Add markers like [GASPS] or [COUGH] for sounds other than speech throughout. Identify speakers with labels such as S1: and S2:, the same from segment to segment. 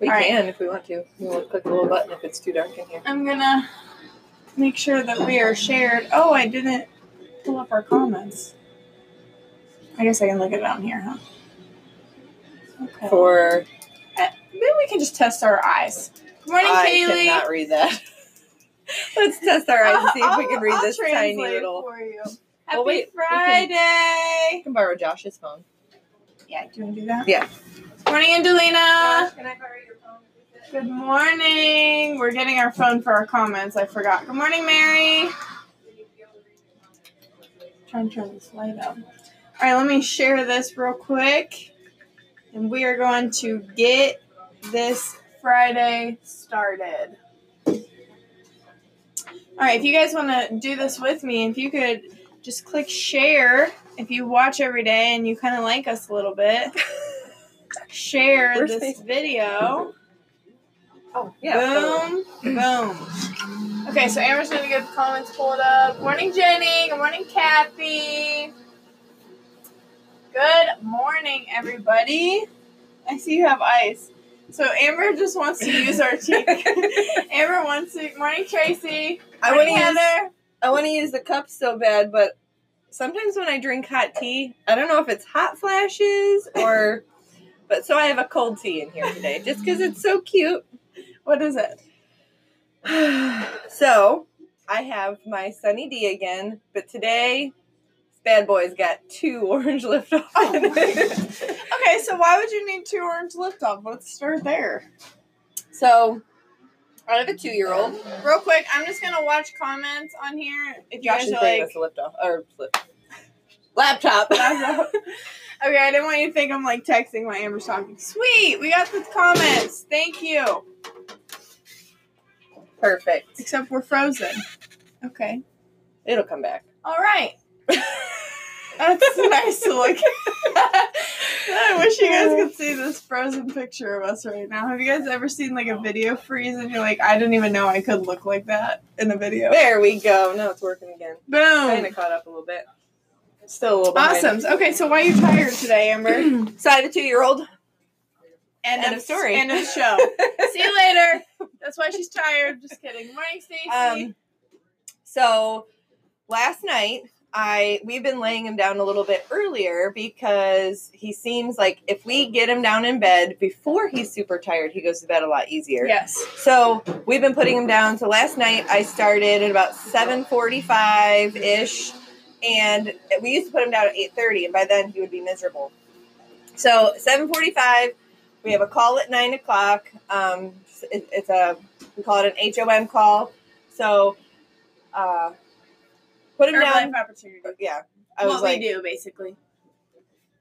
S1: We
S2: All right.
S1: can if we want to. We'll click the little button if it's too dark in here.
S2: I'm gonna make sure that we are shared. Oh, I didn't pull up our comments. I guess I can look it down here, huh? Okay.
S1: For
S2: Eh, Maybe we can just test our eyes. Good morning,
S1: I
S2: Kaylee.
S1: cannot read that. [LAUGHS] Let's test our eyes and see if we can read
S2: I'll
S1: this tiny little.
S2: for you. Happy
S1: Well, wait, we can-
S2: Friday.
S1: Can borrow Josh's phone.
S2: Yeah, do you want to do that?
S1: Yeah.
S2: Morning, Angelina.
S1: can I your phone?
S2: Good morning. We're getting our phone for our comments. I forgot. Good morning, Mary. Trying to turn this light up. All right, let me share this real quick. And we are going to get this Friday started. All right, if you guys want to do this with me, if you could just click share if you watch every day and you kind of like us a little bit, [LAUGHS] share
S1: Where's
S2: this
S1: Facebook?
S2: video.
S1: Oh, yeah.
S2: Boom, boom. Okay, so Amber's gonna get the comments pulled up. Morning, Jenny. Good morning, Kathy. Good morning, everybody. I see you have ice. So Amber just wants to use our [LAUGHS] tea. [LAUGHS] Amber wants to. Morning, Tracy.
S1: I want to use. I want to use the cup so bad, but sometimes when I drink hot tea, I don't know if it's hot flashes or. But so I have a cold tea in here today, just because it's so cute.
S2: What is it?
S1: so I have my Sunny D again, but today bad boy's got two [LAUGHS] orange lift off.
S2: Oh [LAUGHS]
S1: in
S2: my
S1: it.
S2: Okay, so why would you need two orange lift off? Let's start there.
S1: so I have a two year old.
S2: Real quick, I'm just gonna watch comments on here. If you
S1: Josh
S2: guys are like,
S1: lift off or lift. Laptop.
S2: Laptop. [LAUGHS] Okay, I didn't want you to think I'm like texting my Amber's talking. Sweet, we got the comments. Thank you.
S1: Perfect.
S2: Except we're frozen. Okay.
S1: It'll come back.
S2: All right. [LAUGHS] That's nice to look at. I wish you guys could see this frozen picture of us right now. Have you guys ever seen like a video freeze and you're like, I didn't even know I could look like that in a video?
S1: There we go. Now it's working again. Kind
S2: Boom.
S1: of caught up a little bit. Still a little behind.
S2: Awesome. Okay, so why are you tired today, Amber? [CLEARS THROAT]
S1: So I have a two year old.
S2: End,
S1: End of story.
S2: End of show. [LAUGHS] See you later. That's why she's tired. Just kidding. Morning, Stacy.
S1: Um, so last night I we've been laying him down a little bit earlier because he seems like if we get him down in bed before he's super tired, he goes to bed a lot easier.
S2: yes.
S1: So we've been putting him down. So last night I started at about seven forty-five ish, and we used to put him down at eight thirty, and by then he would be miserable. So seven forty-five, we have a call at nine o'clock. Um, it, it's a we call it an HOM call. So uh, put him down.
S2: Herbalife opportunity.
S1: Yeah, I was
S2: what
S1: like,
S2: we do, basically.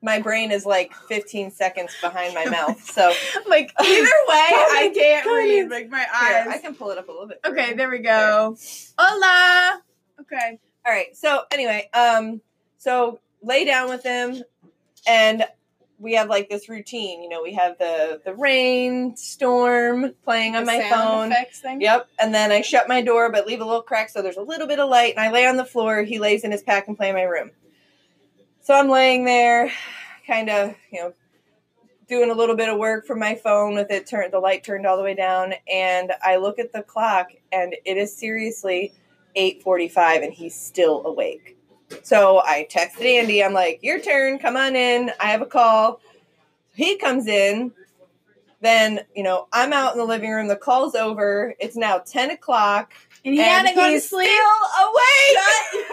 S1: my brain is like fifteen seconds behind my [LAUGHS] mouth. So
S2: Like [LAUGHS] either [LAUGHS] way, I can't read. Like my
S1: here,
S2: eyes.
S1: I can pull it up a little bit.
S2: okay, there we go. Hola. Okay.
S1: All right. So anyway, um, so lay down with him, and we have like this routine. You know, we have the the rain, storm playing on
S2: The
S1: my
S2: sound
S1: phone.
S2: effects thing.
S1: Yep. And then I shut my door, but leave a little crack so there's a little bit of light. And I lay on the floor. He lays in his pack and play in my room. So I'm laying there, kind of, you know, doing a little bit of work from my phone with it turned the light turned all the way down. And I look at the clock, and it is seriously 8:45, and he's still awake. So I texted Andy. I'm like, "Your turn. Come on in. I have a call." He comes in. Then you know I'm out in the living room. The call's over. It's now 10 o'clock.
S2: And he had to go to
S1: he's
S2: sleep.
S1: Still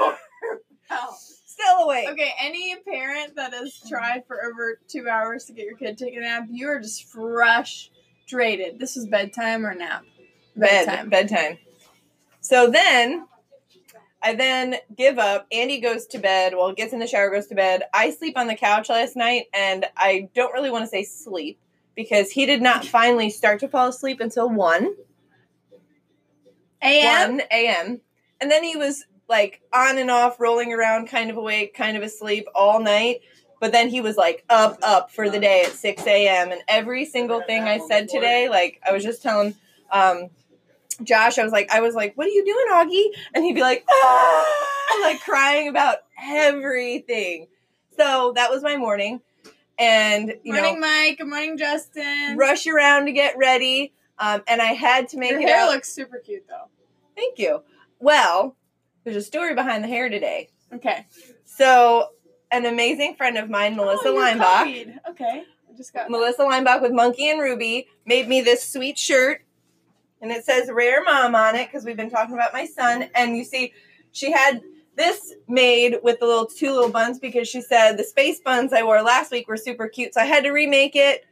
S1: awake. [LAUGHS] Still awake.
S2: Okay, any parent that has tried for over two hours to get your kid to take a nap, you are just frustrated. This is bedtime or nap?
S1: Bed, bedtime. So then I then give up. Andy goes to bed. Well, gets in the shower, goes to bed. I sleep on the couch last night, and I don't really want to say sleep because he did not finally start to fall asleep until 1
S2: AM.
S1: 1 a.m. And then he was like on and off, rolling around, kind of awake, kind of asleep all night. But then he was like up, up for the day at 6 a.m. And every single thing I said today, like I was just telling um, Josh, I was like, I was like, what are you doing, Augie? And he'd be like, ah, like [LAUGHS] crying about everything. So that was my morning. And, you
S2: morning,
S1: know,
S2: Mike. Good morning, Justin.
S1: rush around to get ready. Um, and I had to make
S2: Your
S1: it
S2: hair
S1: out.
S2: looks super cute, though.
S1: Thank you. Well, there's a story behind the hair today.
S2: Okay.
S1: So, an amazing friend of mine, Melissa
S2: oh,
S1: Leinbach,
S2: copied. Okay. I just got.
S1: Melissa Leinbach with Monkey and Ruby, made me this sweet shirt. And it says Rare Mom on it because we've been talking about my son. And you see, she had this made with the little two little buns because she said the space buns I wore last week were super cute. So I had to remake it.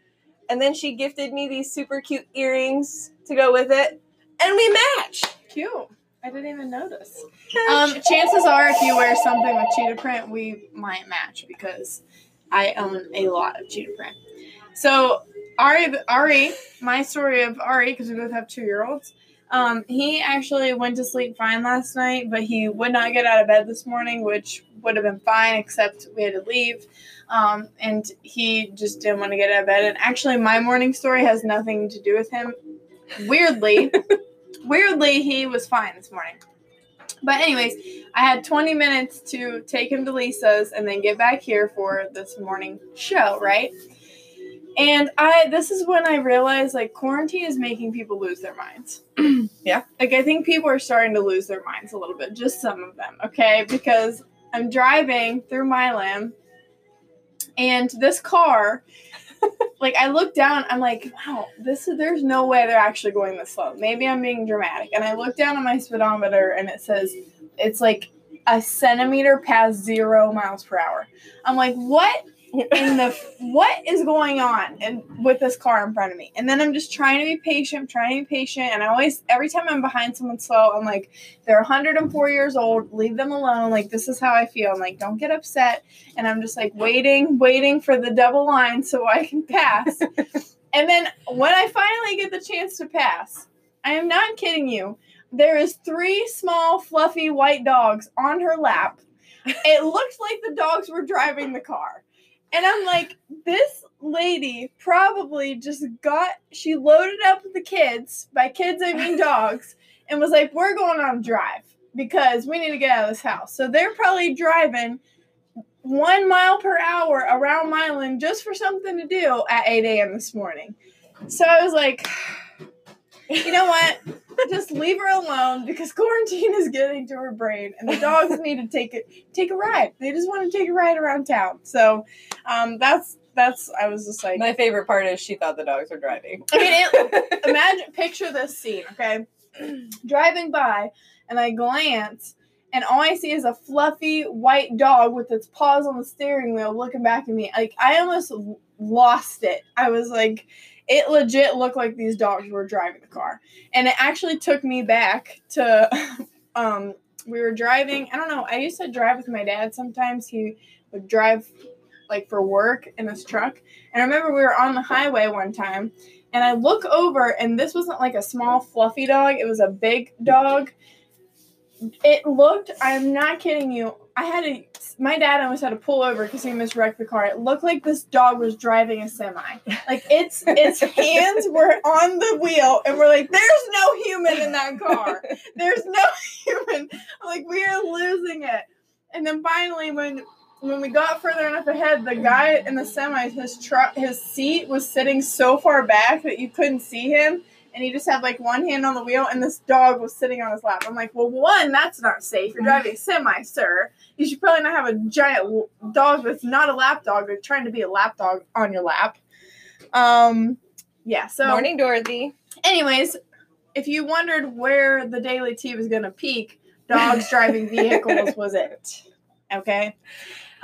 S1: And then she gifted me these super cute earrings to go with it. And we match.
S2: Cute. I didn't even notice. Um, chances are, if you wear something with cheetah print, we might match because I own a lot of cheetah print. So Ari, Ari, my story of Ari, because we both have two year olds. Um, he actually went to sleep fine last night, but he would not get out of bed this morning, which would have been fine, except we had to leave. Um, and he just didn't want to get out of bed. And actually, my morning story has nothing to do with him. Weirdly, [LAUGHS] weirdly, he was fine this morning. But anyways, I had 20 minutes to take him to Lisa's and then get back here for this morning show, right? And I this is when I realized like quarantine is making people lose their minds. [CLEARS THROAT]
S1: Yeah.
S2: Like I think people are starting to lose their minds a little bit, just some of them, okay? Because I'm driving through Milan and this car [LAUGHS] like I look down, I'm like, wow, this is there's no way they're actually going this slow. Maybe I'm being dramatic. And I look down at my speedometer and it says it's like a centimeter past zero miles per hour. I'm like, what in the what is going on and with this car in front of me? And then I'm just trying to be patient, trying to be patient, and I always every time I'm behind someone slow, I'm like, they're 104 years old, leave them alone. Like this is how I feel. I'm like, don't get upset. And I'm just like waiting, waiting for the double line so I can pass. [LAUGHS] and then when I finally get the chance to pass, I am not kidding you. There is three small fluffy white dogs on her lap. It looked like the dogs were driving the car. And I'm like, this lady probably just got, she loaded up the kids, by kids I mean [LAUGHS] dogs, and was like, we're going on a drive because we need to get out of this house. So they're probably driving one mile per hour around Milan just for something to do at 8 a.m. this morning. So I was like, [SIGHS] you know what? Just leave her alone because quarantine is getting to her brain, and the dogs need to take it take a ride. They just want to take a ride around town. So, um, that's that's. I was just like,
S1: My favorite part is she thought the dogs were driving.
S2: I mean, it, [LAUGHS] imagine picture this scene, okay? Driving by, and I glance, and all I see is a fluffy white dog with its paws on the steering wheel, looking back at me. Like I almost lost it. I was like it legit looked like these dogs were driving the car. And it actually took me back to [LAUGHS] um we were driving, I don't know, I used to drive with my dad sometimes. He would drive like for work in his truck. And I remember we were on the highway one time and I look over and this wasn't like a small fluffy dog, it was a big dog. It looked, I'm not kidding you. I had to, my dad almost had to pull over because he miswrecked the car. It looked like this dog was driving a semi. Like its its [LAUGHS] hands were on the wheel, and we're like, "There's no human in that car. There's no [LAUGHS] human." Like we are losing it. And then finally, when when we got further enough ahead, the guy in the semi, his truck, his seat was sitting so far back that you couldn't see him and he just had like one hand on the wheel and this dog was sitting on his lap. I'm like, well, one, that's not safe. You're driving a semi, sir. You should probably not have a giant dog that's not a lap dog. They're trying to be a lap dog on your lap. Um, yeah. So,
S1: Morning, Dorothy.
S2: anyways, if you wondered where the daily tea was going to peak, dogs [LAUGHS] driving vehicles was it. Okay.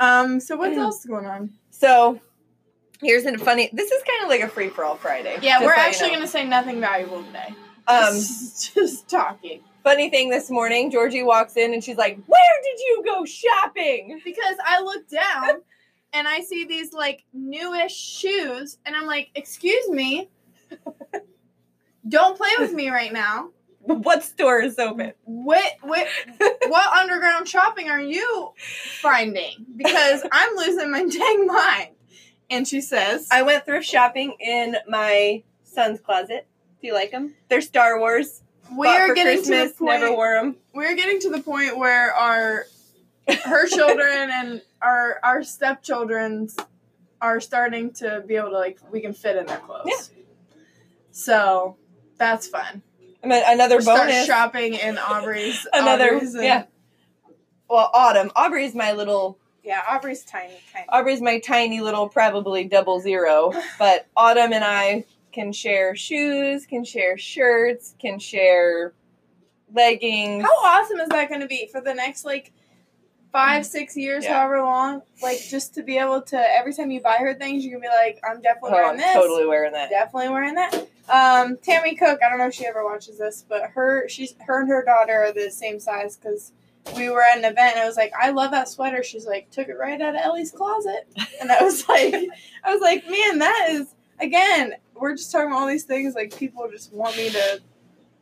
S2: Um. So what's else is going on?
S1: So, here's a funny. This is kind of like a free for all Friday.
S2: Yeah, we're
S1: so you
S2: actually
S1: know.
S2: going to say nothing valuable today.
S1: Um,
S2: just, [LAUGHS] just talking.
S1: funny thing this morning, Georgie walks in and she's like, "Where did you go shopping?"
S2: because I look down [LAUGHS] and I see these like newish shoes, and I'm like, "Excuse me, don't play with me right now." [LAUGHS]
S1: What store is open?
S2: What what what underground shopping are you finding? Because I'm losing my dang mind. And she says,
S1: I went thrift shopping in my son's closet. Do you like them? They're Star Wars.
S2: "We
S1: Bought
S2: are
S1: for
S2: getting to the point.
S1: Never wore them.
S2: we're getting to the point where our her children and our our stepchildren's are starting to be able to like we can fit in their clothes.
S1: Yeah.
S2: So that's fun.
S1: I mean, another
S2: Start
S1: bonus.
S2: shopping in Aubrey's.
S1: Another
S2: Aubrey's and-
S1: yeah. Well, Autumn. Aubrey's my little.
S2: Yeah. Aubrey's tiny, tiny.
S1: Aubrey's my tiny little, probably double zero. [LAUGHS] But Autumn and I can share shoes, can share shirts, can share leggings.
S2: How awesome is that going to be for the next like five, six years,
S1: Yeah.
S2: however long? Like just to be able to every time you buy her things, you can be like, I'm definitely
S1: Oh,
S2: wearing
S1: I'm
S2: this.
S1: totally wearing that.
S2: definitely wearing that. Um, Tammy Cook, I don't know if she ever watches this, but her, she's her and her daughter are the same size because we were at an event and I was like, I love that sweater. She's like, took it right out of Ellie's closet, and I was [LAUGHS] like, I was like, man, that is again, we're just talking about all these things like people just want me to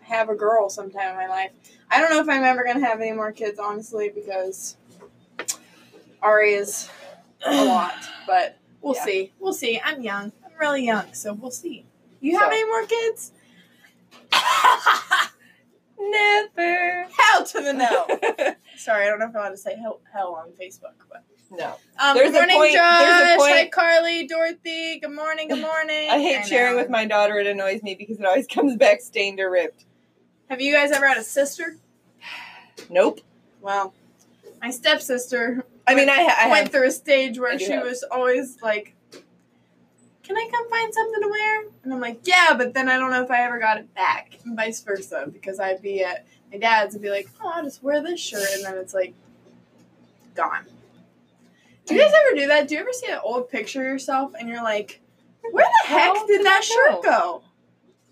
S2: have a girl sometime in my life. I don't know if I'm ever gonna have any more kids, honestly, because Ari is a [SIGHS] lot, but we'll
S1: Yeah.
S2: see. We'll see. I'm young. I'm really young, so we'll see. You have
S1: So-
S2: any more kids? [LAUGHS]
S1: Never.
S2: hell to the no. [LAUGHS] Sorry, I don't know if I want to say hell, hell on Facebook, but
S1: no.
S2: um,
S1: There's
S2: good
S1: a
S2: morning,
S1: point-
S2: Josh.
S1: there's a point-
S2: Hi, Carly, Dorothy. Good morning. Good morning.
S1: I hate sharing with my daughter. It annoys me because it always [LAUGHS] comes back stained or ripped.
S2: Have you guys ever had a sister?
S1: Nope.
S2: Well, my stepsister
S1: I mean, I, I
S2: went
S1: have.
S2: through a stage where she
S1: have.
S2: was always like, "Can I come find something to wear?" And I'm like, "Yeah," but then I don't know if I ever got it back, and vice versa, because I'd be at my dad's and be like, "Oh, I'll just wear this shirt," and then it's like gone. Do you guys ever do that? Do you ever see an old picture of yourself and you're like, "Where the heck did
S1: did
S2: that shirt
S1: go?"
S2: go?"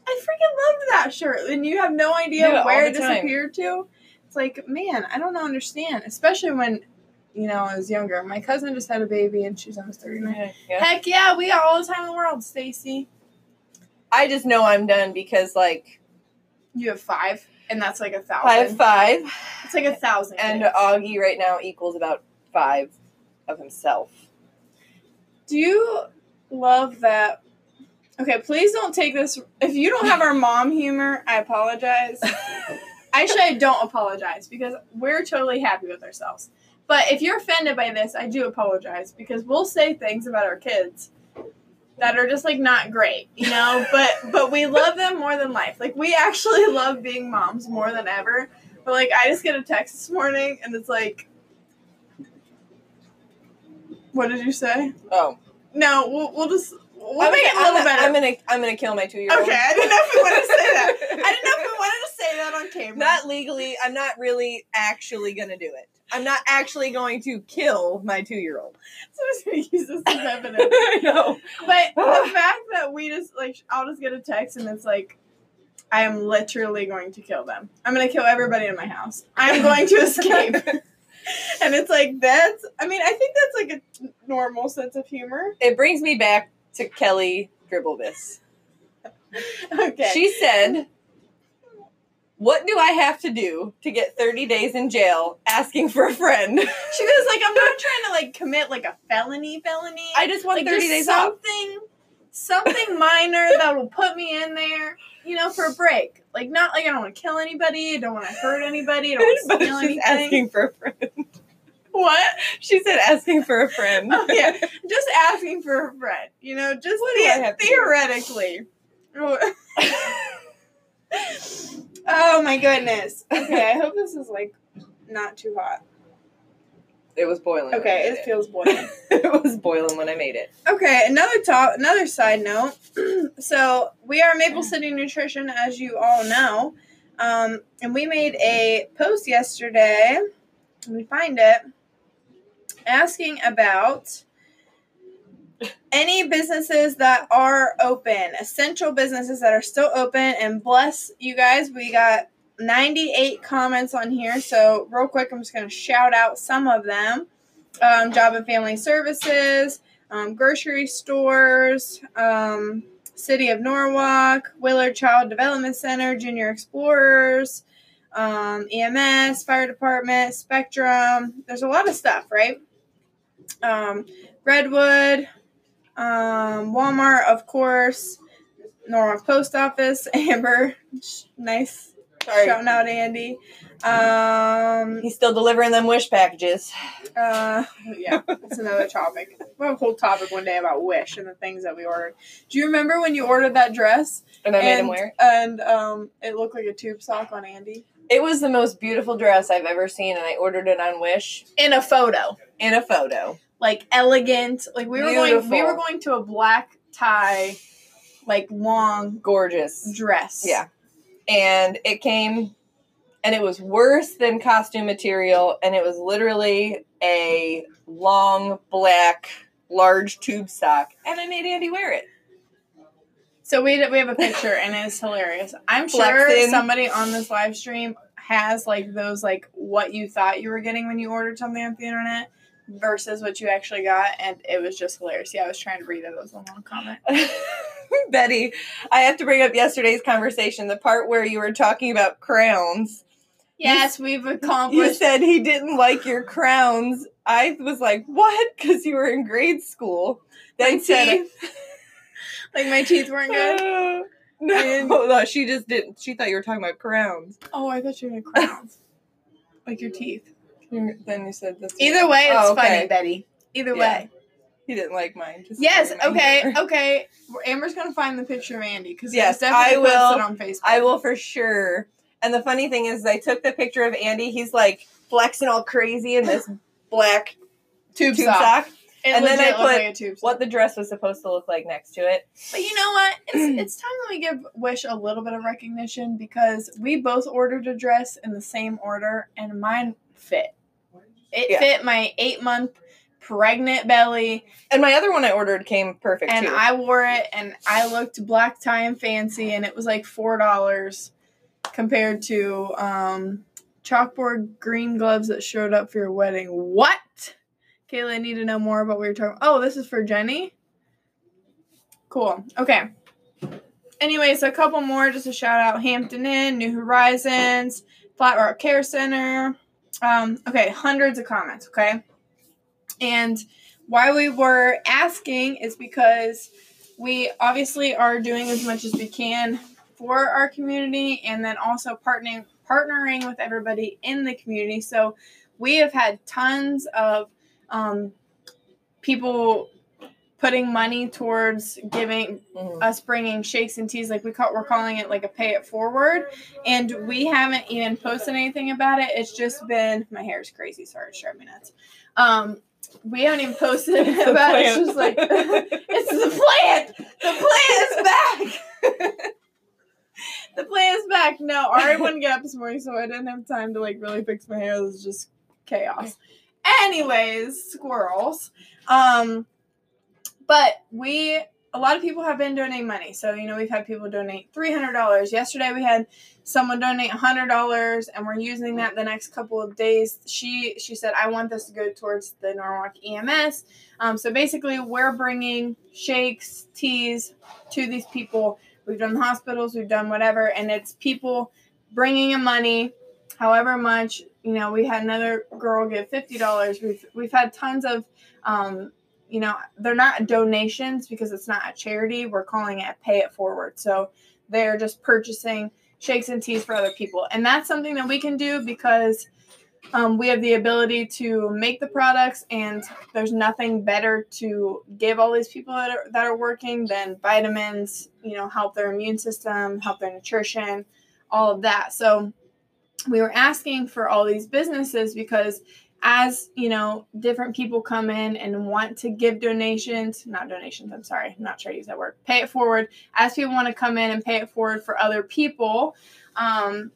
S2: I freaking loved that shirt, and you have no idea where it
S1: the time.
S2: disappeared to. It's like, man, I don't understand. Especially when, you know, I was younger. My cousin just had a baby, and she's almost thirty nine.
S1: Yeah.
S2: Heck yeah, we got all the time in the world, Stacy.
S1: I just know I'm done because, like,
S2: You have five, and that's like a thousand.
S1: Have five,
S2: It's like a thousand.
S1: and
S2: kids.
S1: Augie right now equals about five of himself.
S2: do you love that? Okay, please don't take this. If you don't have our mom humor, I apologize. [LAUGHS] Actually, I don't apologize because we're totally happy with ourselves. But if you're offended by this, I do apologize because we'll say things about our kids that are just like not great, you know. [LAUGHS] but but we love them more than life. Like we actually [LAUGHS] love being moms more than ever. But like I just get a text this morning and it's like, what did you say?
S1: Oh,
S2: No, we'll, we'll just we'll
S1: I'm,
S2: make it a little
S1: I'm,
S2: better.
S1: gonna, I'm gonna I'm gonna kill my two year old.
S2: Okay, I didn't know if we wanted to say that. I didn't know if we [LAUGHS] wanted to say that on camera.
S1: Not legally. I'm not really actually gonna do it. I'm not actually going to kill my two year old. [LAUGHS]
S2: Somebody's gonna use this as evidence. [LAUGHS]
S1: I know.
S2: But [SIGHS] the fact that we just like I'll just get a text and it's like I am literally going to kill them. I'm gonna kill everybody in my house. I'm going to escape. [LAUGHS] and it's like that's I mean, I think that's like a normal sense of humor.
S1: It brings me back to Kelly Dribblebus.
S2: Okay.
S1: She said, "What do I have to do to get 30 days in jail asking for a friend? [LAUGHS]
S2: she was like, I'm not trying to like commit like a felony felony.
S1: I just want
S2: like
S1: 30
S2: just
S1: days off."
S2: something something minor that will put me in there, you know, for a break. Like not like I don't want to kill anybody, I don't want to hurt anybody, I don't want to steal anything.
S1: asking for a friend.
S2: what?
S1: She said asking for a friend. [LAUGHS]
S2: Oh, yeah. Just asking for a friend, you know, just the-
S1: I have to do?
S2: theoretically. [LAUGHS] oh my goodness. Okay, I hope this is like not too hot.
S1: It was boiling.
S2: Okay,
S1: made
S2: it feels boiling. [LAUGHS]
S1: it was boiling when I made it.
S2: Okay, another top, another side note. [CLEARS THROAT] so we are Maple City Nutrition, as you all know, um, and we made a post yesterday. Let me find it. Asking about any businesses that are open, essential businesses that are still open, and bless you guys, we got 98 comments on here. So real quick, I'm just gonna shout out some of them. um, job and family services, um, grocery stores, um, City of Norwalk, Willard Child Development Center, Junior Explorers, um, EMS, Fire Department, Spectrum. There's a lot of stuff, right? Um, Redwood, um, Walmart, of course, Norwalk Post Office, [LAUGHS] Amber. Nice.
S1: Sorry.
S2: Shouting out Andy. Um,
S1: He's still delivering them wish packages.
S2: uh, yeah, [LAUGHS] that's another topic. We'll have a whole topic one day about Wish and the things that we ordered. Do you remember when you ordered that dress
S1: And I made him wear.
S2: and um, it looked like a tube sock on Andy
S1: It was the most beautiful dress I've ever seen, and I ordered it on Wish
S2: in a photo,
S1: in a photo.
S2: Like elegant. Like we were going, we were going to a black tie, like long
S1: Gorgeous.
S2: dress.
S1: Yeah. And it came, and it was worse than costume material, and it was literally a long black large tube sock, and I made Andy wear it.
S2: So we we have a picture and it's hilarious. I'm sure
S1: Flexing.
S2: somebody on this live stream has like those like what you thought you were getting when you ordered something off the internet versus what you actually got, and it was just hilarious. Yeah, I was trying to read it. It was a long comment. [LAUGHS]
S1: Betty, I have to bring up yesterday's conversation, the part where you were talking about crowns.
S2: Yes, we've accomplished.
S1: You said he didn't like your crowns. I was like, what? Because you were in grade school.
S2: my
S1: Then said,
S2: teeth. [LAUGHS] like my teeth weren't good.
S1: Uh, [SIGHS] no, [LAUGHS] no, she just didn't. She thought you were talking about crowns.
S2: Oh, I thought you were crowns. like your teeth. [LAUGHS]
S1: Then you said this.
S2: Either way, it's
S1: Oh, okay.
S2: funny, Betty. Either
S1: Yeah.
S2: way.
S1: He didn't like mine. Just
S2: Yes.
S1: so you.
S2: Okay. Okay. [LAUGHS] Amber's gonna find the picture of Andy because
S1: Yes,
S2: definitely
S1: I will.
S2: posted on Facebook.
S1: I will for sure. And the funny thing is, I took the picture of Andy. He's like flexing all crazy in this [LAUGHS] black
S2: tube,
S1: tube
S2: sock.
S1: sock.
S2: It
S1: And then I put
S2: like a tube.
S1: What the dress was supposed to look like next to it.
S2: But you know what? It's, [CLEARS THROAT] it's time that we give Wish a little bit of recognition because we both ordered a dress in the same order and mine fit. It
S1: Yeah.
S2: fit my eight month pregnant belly
S1: And my other one I ordered came perfect
S2: and
S1: too.
S2: I wore it and I looked black tie and fancy and it was like four dollars compared to um chalkboard green gloves that showed up for your wedding. What? Kayla, I need to know more about what you're talking Oh, this is for Jenny? Cool. Okay. Anyways, a couple more just a shout out Hampton Inn, New Horizons, Flat Rock Care Center. Um, okay, hundreds of comments, okay? And why we were asking is because we obviously are doing as much as we can for our community and then also partnering partnering with everybody in the community. So we have had tons of um, people putting money towards giving
S1: Mhm.
S2: us bringing shakes and teas like we call we're calling it like a pay it forward. And we haven't even posted anything about it. It's just been my hair is crazy sorry it's driving me nuts. Um we haven't even posted
S1: It's
S2: about it. It's just like [LAUGHS] it's the plant. The plant is back. [LAUGHS] The plant is back. No Ari wouldn't get up this morning so I didn't have time to like really fix my hair. It was just chaos. Anyways squirrels. Um but we a lot of people have been donating money. So, you know, we've had people donate $300. Yesterday we had someone donate $100 and we're using that the next couple of days. She she said I want this to go towards the Norwalk EMS. Um, so basically we're bringing shakes, teas to these people. We've done the hospitals, we've done whatever and it's people bringing in money however much, you know, we had another girl give $50. We've we've had tons of um you know, they're not donations because it's not a charity. We're calling it pay it forward. So they're just purchasing shakes and teas for other people. And that's something that we can do because um, we have the ability to make the products and there's nothing better to give all these people that are, that are working than vitamins, you know, help their immune system, help their nutrition, all of that. So we were asking for all these businesses because as you know different people come in and want to give donations not donations i'm sorry i'm not trying to use that word pay it forward. As people want to come in and pay it forward for other people um,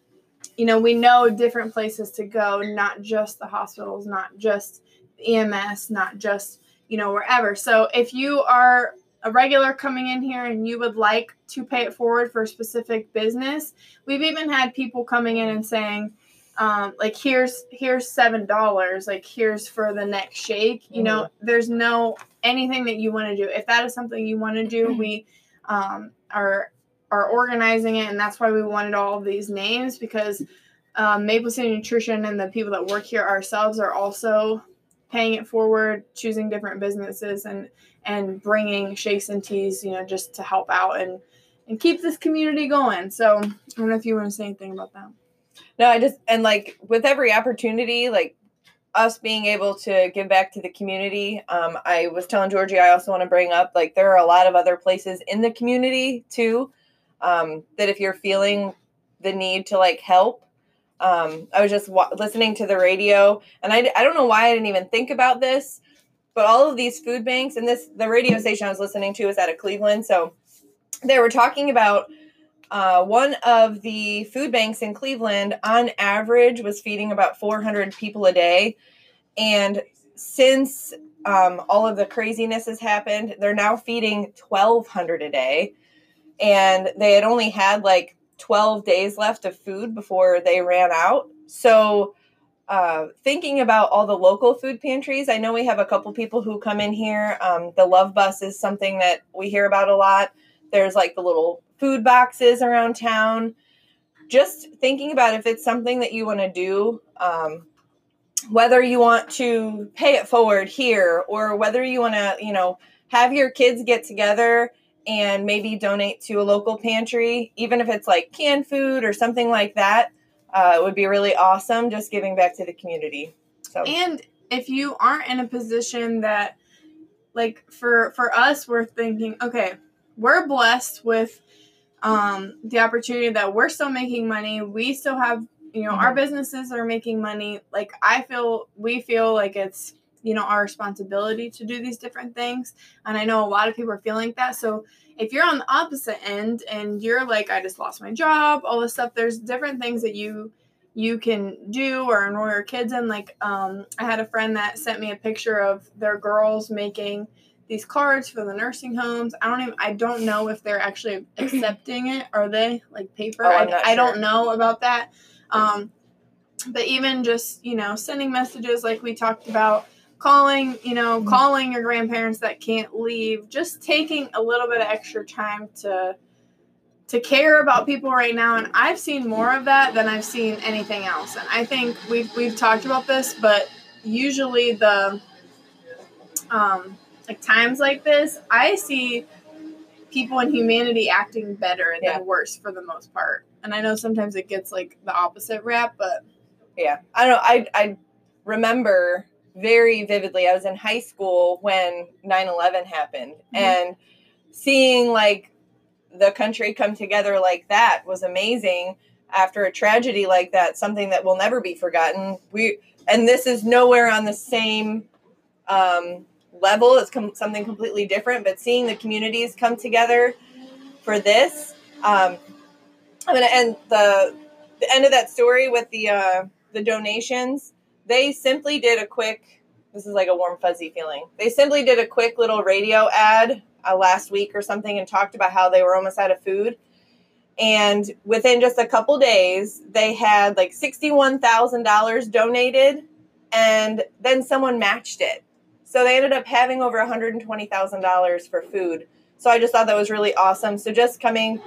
S2: you know we know different places to go not just the hospitals not just ems not just you know wherever. So if you are a regular coming in here and you would like to pay it forward for a specific business we've even had people coming in and saying um, like here's here's seven dollars like here's for the next shake you know there's no anything that you want to do. If that is something you want to do we um, are are organizing it and that's why we wanted all of these names because um, maple city nutrition and the people that work here ourselves are also paying it forward choosing different businesses and and bringing shakes and teas you know just to help out and and keep this community going. So i don't know if you want to say anything about that
S1: No, I just and like with every opportunity, like us being able to give back to the community. Um, I was telling Georgie I also want to bring up like there are a lot of other places in the community too. Um, that if you're feeling the need to like help, um, I was just wa- listening to the radio, and I I don't know why I didn't even think about this, but all of these food banks and this the radio station I was listening to was out of Cleveland, so they were talking about uh, one of the food banks in Cleveland, on average, was feeding about 400 people a day. And since um, all of the craziness has happened, they're now feeding 1,200 a day. And they had only had like 12 days left of food before they ran out. So, uh, thinking about all the local food pantries, I know we have a couple people who come in here. Um, the Love Bus is something that we hear about a lot. There's like the little food boxes around town. Just thinking about if it's something that you want to do, um, whether you want to pay it forward here or whether you want to, you know, have your kids get together and maybe donate to a local pantry, even if it's like canned food or something like that, uh, it would be really awesome. Just giving back to the community. So
S2: And if you aren't in a position that like for for us we're thinking, okay, we're blessed with um the opportunity that we're still making money. We still have, you know, our businesses are making money. Like I feel we feel like it's you know our responsibility to do these different things and i know a lot of people are feeling like that so if you're on the opposite end and you're like i just lost my job all this stuff there's different things that you you can do or enroll your kids in. Like, um, I had a friend that sent me a picture of their girls making these cards for the nursing homes. I don't even, I don't know if they're actually [CLEARS THROAT] accepting it. Are they like paper?
S1: Oh, I'm
S2: I, don't know about that. Um, but even just, you know, sending messages like we talked about, calling, you know,
S1: Mhm.
S2: calling your grandparents that can't leave, just taking a little bit of extra time to to care about people right now and I've seen more of that than I've seen anything else. And I think we've we've talked about this, but usually the um like times like this, I see people in humanity acting better than
S1: Yeah.
S2: worse for the most part. And I know sometimes it gets like the opposite rap, but
S1: yeah i don't know i i remember very vividly i was in high school when 9-11 happened
S2: Mhm.
S1: and seeing like the country come together like that was amazing after a tragedy like that something that will never be forgotten we and this is nowhere on the same um, level it's com- something completely different but seeing the communities come together for this um, i'm gonna end the the end of that story with the uh, the donations. They simply did a quick this is like a warm fuzzy feeling. They simply did a quick little radio ad uh, last week or something and talked about how they were almost out of food. And within just a couple days they had like $61000 donated and then someone matched it so they ended up having over $120000 for food. So i just thought that was really awesome. So just coming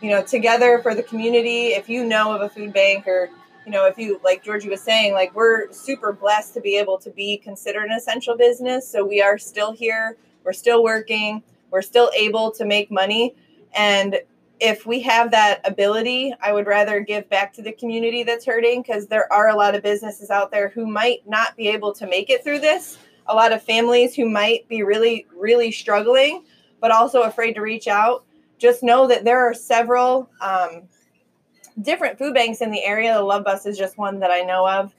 S1: you know together for the community if you know of a food bank or you know if you like georgie was saying like we're super blessed to be able to be considered an essential business. So we are still here. We're still working. We're still able to make money. And if we have that ability i would rather give back to the community that's hurting because there are a lot of businesses out there who might not be able to make it through this a lot of families who might be really really struggling but also afraid to reach out just know that there are several um, different food banks in the area. The Love Bus is just one that I know of.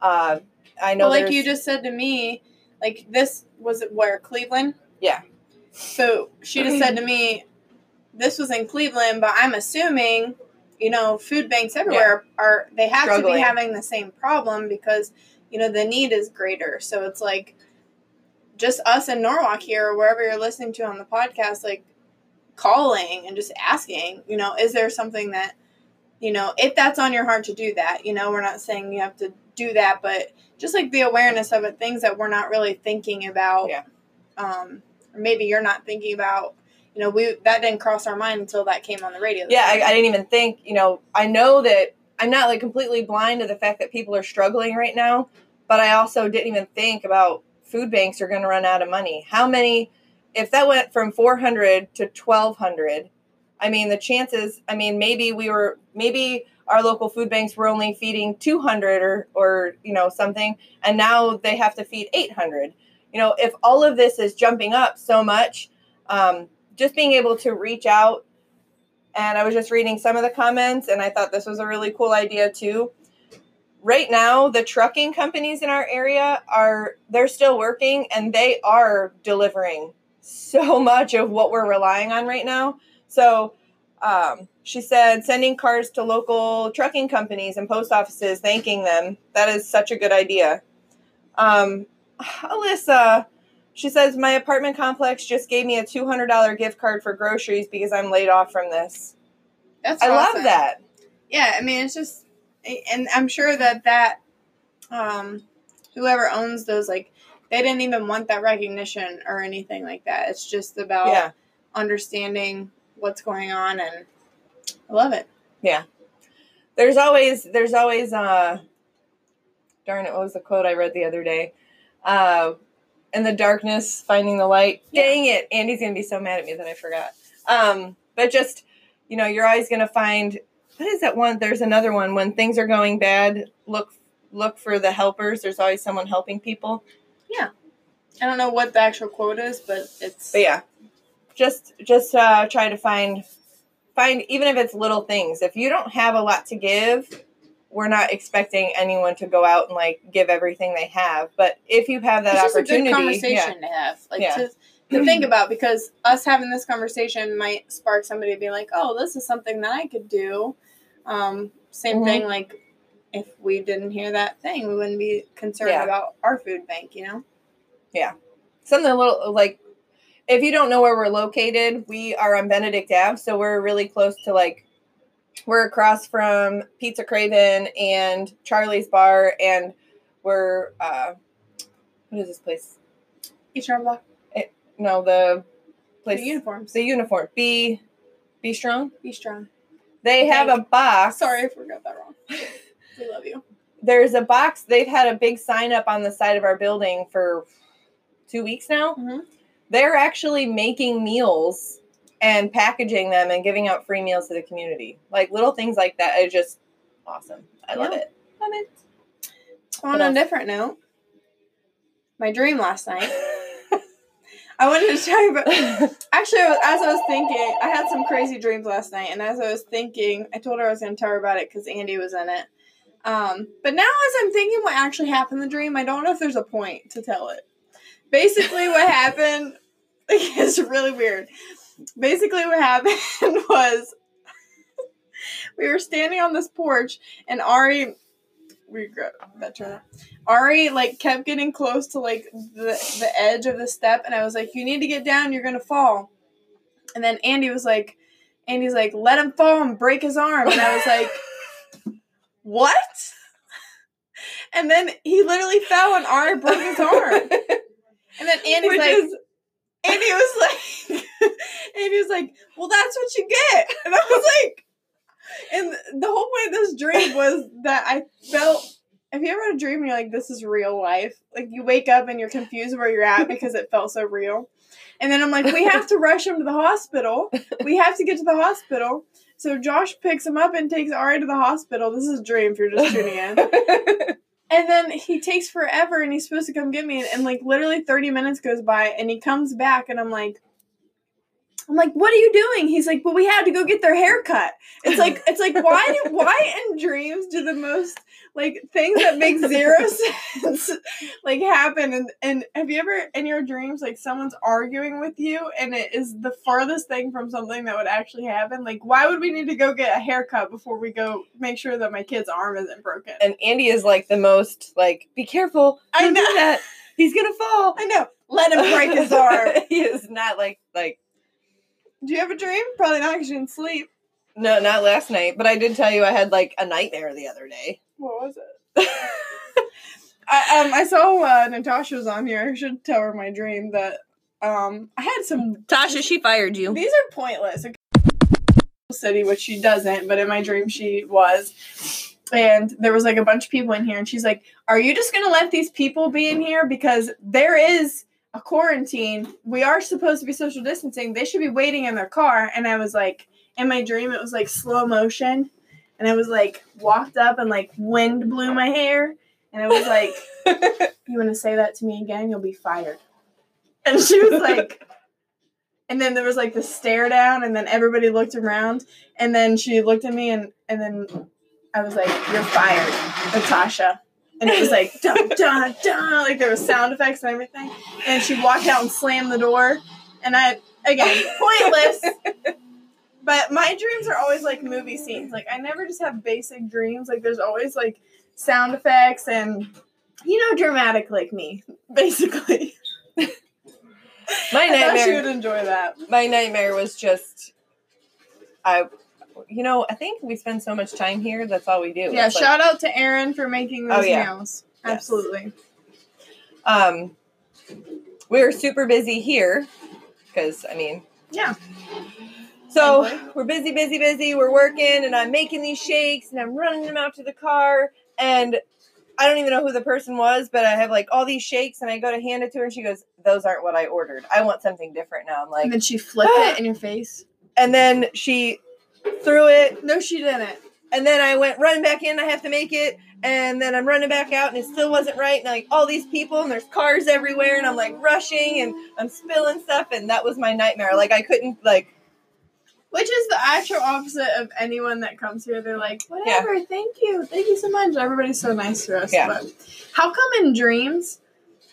S1: Uh, I know,
S2: well, like you just said to me, like this was it where Cleveland?
S1: Yeah.
S2: So she just said to me, this was in Cleveland, but I'm assuming, you know, food banks everywhere are they have to be having the same problem because you know the need is greater. So it's like just us in Norwalk here, or wherever you're listening to on the podcast, like calling and just asking, you know, is there something that you know, if that's on your heart to do that, you know, we're not saying you have to do that, but just like the awareness of it, things that we're not really thinking about.
S1: Yeah.
S2: Um, or maybe you're not thinking about. You know, we that didn't cross our mind until that came on the radio.
S1: yeah I. I didn't even think you know i know that i'm not like completely blind to the fact that people are struggling right now but i also didn't even think about food banks are going to run out of money. How many if that went from 400 to 1200 i mean the chances i mean maybe we were maybe our local food banks were only feeding 200 or or you know something and now they have to feed 800 you know if all of this is jumping up so much um, just being able to reach out and I was just reading some of the comments and I thought this was a really cool idea too. Right now, the trucking companies in our area are they're still working and they are delivering so [LAUGHS] much of what we're relying on right now. So, um, she said sending cars to local trucking companies and post offices, thanking them. That is such a good idea. Um, [SIGHS] Alyssa, she says my apartment complex just gave me a two hundred dollar gift card for groceries because I'm laid off from this.
S2: That's
S1: I
S2: awesome.
S1: love that.
S2: Yeah, I mean, it's just, and I'm sure that that, um, whoever owns those, like, they didn't even want that recognition or anything like that. It's just about
S1: Yeah.
S2: understanding what's going on, and I love it. Yeah.
S1: There's always there's always uh darn it, what was the quote I read the other day? Uh in the darkness, finding the light.
S2: Yeah.
S1: Dang it. Andy's gonna be so mad at me that I forgot. Um, but just you know, you're always gonna find what is that one? There's another one. When things are going bad, look look for the helpers. There's always someone helping people.
S2: Yeah, I don't know what the actual quote is, but it's
S1: But yeah. Just just uh try to find find even if it's little things. If you don't have a lot to give, we're not expecting anyone to go out and like give everything they have. But if you have that
S2: it's
S1: opportunity,
S2: good
S1: yeah,
S2: conversation to have, like
S1: Yeah.
S2: to, to think [CLEARS THROAT] about, because us having this conversation might spark somebody to be like, "Oh, this is something that I could do." Um, same
S1: Mhm.
S2: thing, like if we didn't hear that thing, we wouldn't be concerned
S1: Yeah.
S2: about our food bank, you know.
S1: Yeah, something a little like if you don't know where we're located, we are on Benedict Ave, so we're really close to like we're across from Pizza Craven and Charlie's Bar, and we're uh, what is this place?
S2: Each our block,
S1: No, the place
S2: the uniforms.
S1: the uniform. Be be strong.
S2: Be strong.
S1: They have a box.
S2: Sorry if we got that wrong. we love you.
S1: There's a box. They've had a big sign up on the side of our building for two weeks now.
S2: Mhm.
S1: They're actually making meals and packaging them and giving out free meals to the community. Like little things like that are just awesome. I love it. Love it.
S2: On a different note, my dream last night. [LAUGHS] I wanted to tell you about. [LAUGHS] Actually, as I was thinking, I had some crazy dreams last night, and as I was thinking, I told her I was going to tell her about it because Andy was in it. Um, but now, as I'm thinking what actually happened in the dream, I don't know if there's a point to tell it. Basically, what happened [LAUGHS] is really weird. Basically, what happened [LAUGHS] was we were standing on this porch, and Ari, we got that turn. Ari like kept getting close to like the the edge of the step, and I was like, "You need to get down. You're gonna fall." And then Andy was like, "Andy's like, let him fall and break his arm." And I was like, [LAUGHS] "What?" And then he literally fell, and Ari broke his arm. [LAUGHS] And then Andy's
S1: Which
S2: like,
S1: is
S2: Andy was like, [LAUGHS] Andy was like, well, that's what you get. [LAUGHS] And I was like, and the whole point of this dream was that I felt. Have you ever had a dream and you're like, this is real life? Like you wake up and you're confused where you're at because it felt so real. And then I'm like, we have to rush him to the hospital. We have to get to the hospital. So Josh picks him up and takes Ari to the hospital. This is a dream if you're just tuning in. [LAUGHS] And then he takes forever and he's supposed to come get me. And, and, like literally 30 minutes goes by and he comes back and I'm like, I'm like, what are you doing? He's like, but we had to go get their hair cut. It's like, it's like, why do, [LAUGHS] why in dreams do the most like things that make zero [LAUGHS] sense like happen? And, and have you ever in your dreams, like someone's arguing with you and it is the farthest thing from something that would actually happen? Like, why would we need to go get a haircut before we go make sure that my kid's arm isn't broken?
S1: and Andy is like the most like, be careful.
S2: I know.
S1: that. He's gonna fall.
S2: I know. Let him break his arm. [LAUGHS]
S1: he is not like like
S2: Do you have a dream? Probably not because you didn't sleep.
S1: No, not last night, but I did tell you I had like a nightmare the other day.
S2: What was it? [LAUGHS] I, um, I saw uh, Natasha was on here. I should tell her my dream that um, I had some.
S1: Tasha, she fired you.
S2: These are pointless. Okay. City, which she doesn't, but in my dream she was. And there was like a bunch of people in here, and she's like, "Are you just gonna let these people be in here because there is a quarantine? We are supposed to be social distancing. They should be waiting in their car." And I was like, in my dream, it was like slow motion, and I was like walked up and like wind blew my hair, and I was like, [LAUGHS] "You want to say that to me again? You'll be fired." And she was like. And then there was like the stare down, and then everybody looked around, and then she looked at me, and and then I was like, "You're fired, Natasha." And it was like dun dun dun, like there was sound effects and everything. And she walked out and slammed the door, and I again pointless. But my dreams are always like movie scenes. Like I never just have basic dreams. Like there's always like sound effects and you know dramatic like me, basically. [LAUGHS]
S1: My
S2: I thought she would
S1: nightmare.
S2: enjoy that.
S1: My nightmare was just, I, you know, I think we spend so much time here. That's all we do.
S2: Yeah,
S1: It's like-
S2: shout out to Aaron for making those
S1: Oh, yeah.
S2: nails.
S1: Yes.
S2: Absolutely.
S1: Um, we're super busy here because I mean,
S2: Yeah.
S1: so we're busy, busy, busy. We're working, and I'm making these shakes, and I'm running them out to the car, and I don't even know who the person was, but I have like all these shakes, and I go to hand it to her, and she goes, "Those aren't what I ordered. I want something different now." I'm like,
S2: And then she flipped it [GASPS] in your face.
S1: and then she threw it,
S2: No, she didn't.
S1: and then I went running back in. I have to make it, and then I'm running back out, and it still wasn't right. And like all these people, and there's cars everywhere, and I'm like rushing, and I'm spilling stuff, and that was my nightmare. Like I couldn't like
S2: Which is the actual opposite of anyone that comes here. They're like, whatever, thank you. Thank you so much. Everybody's so nice to us.
S1: Yeah.
S2: But how come in dreams,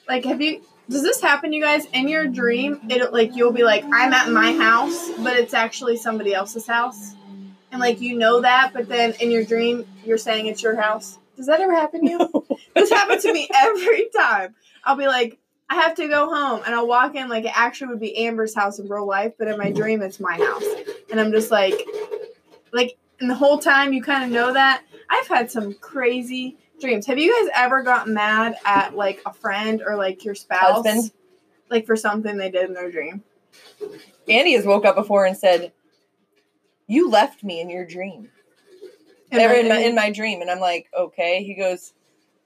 S2: like, have you, does this happen, you guys? In your dream, it like, you'll be like, I'm at my house, but it's actually somebody else's house. And like, you know that, but then in your dream, you're saying it's your house. Does that ever happen to you? this happens to me [LAUGHS] every time. I'll be like, I have to go home, and I'll walk in like it actually would be Amber's house in real life, but in my dream it's my house, and I'm just like, like, and the whole time you kind of know that. I've had some crazy dreams. Have you guys ever gotten mad at like a friend or like your spouse,
S1: Husband.
S2: like for something they did in their dream?
S1: Andy has woke up before and said, "You left me in your dream."
S2: And
S1: Never
S2: then-
S1: in my, in my dream, and I'm like, "Okay." He goes,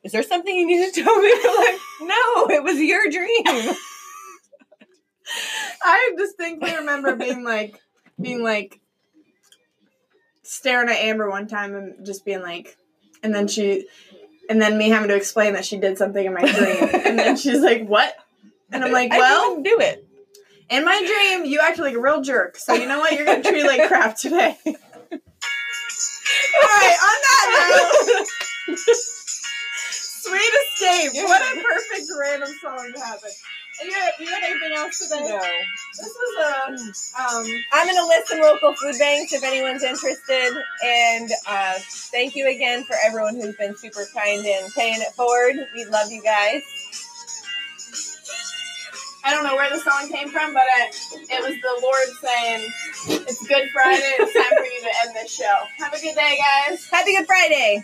S1: "Is there something you need to tell me?" I'm like, "No, it was your dream." [LAUGHS] [LAUGHS]
S2: I distinctly remember being like, being like, staring at Amber one time and just being like, and then she, and then me having to explain that she did something in my dream, and then [LAUGHS] she's like, "What?" And I'm like,
S1: I
S2: "Well,
S1: didn't do it.
S2: in my dream, you acted like a real jerk, so you know what? You're gonna treat like crap today." [LAUGHS] All right, on that note, [LAUGHS] Sweet Escape. What a perfect random song to happen. You had, you had anything else today?
S1: No.
S2: This was a um.
S1: I'm gonna list some local food banks if anyone's interested. And uh, thank you again for everyone who's been super kind and paying it forward. We love you guys.
S2: I don't know where the song came from, but it, it was the Lord saying, "It's Good Friday. It's time for you to end this show. Have a good day, guys."
S1: Happy Good Friday.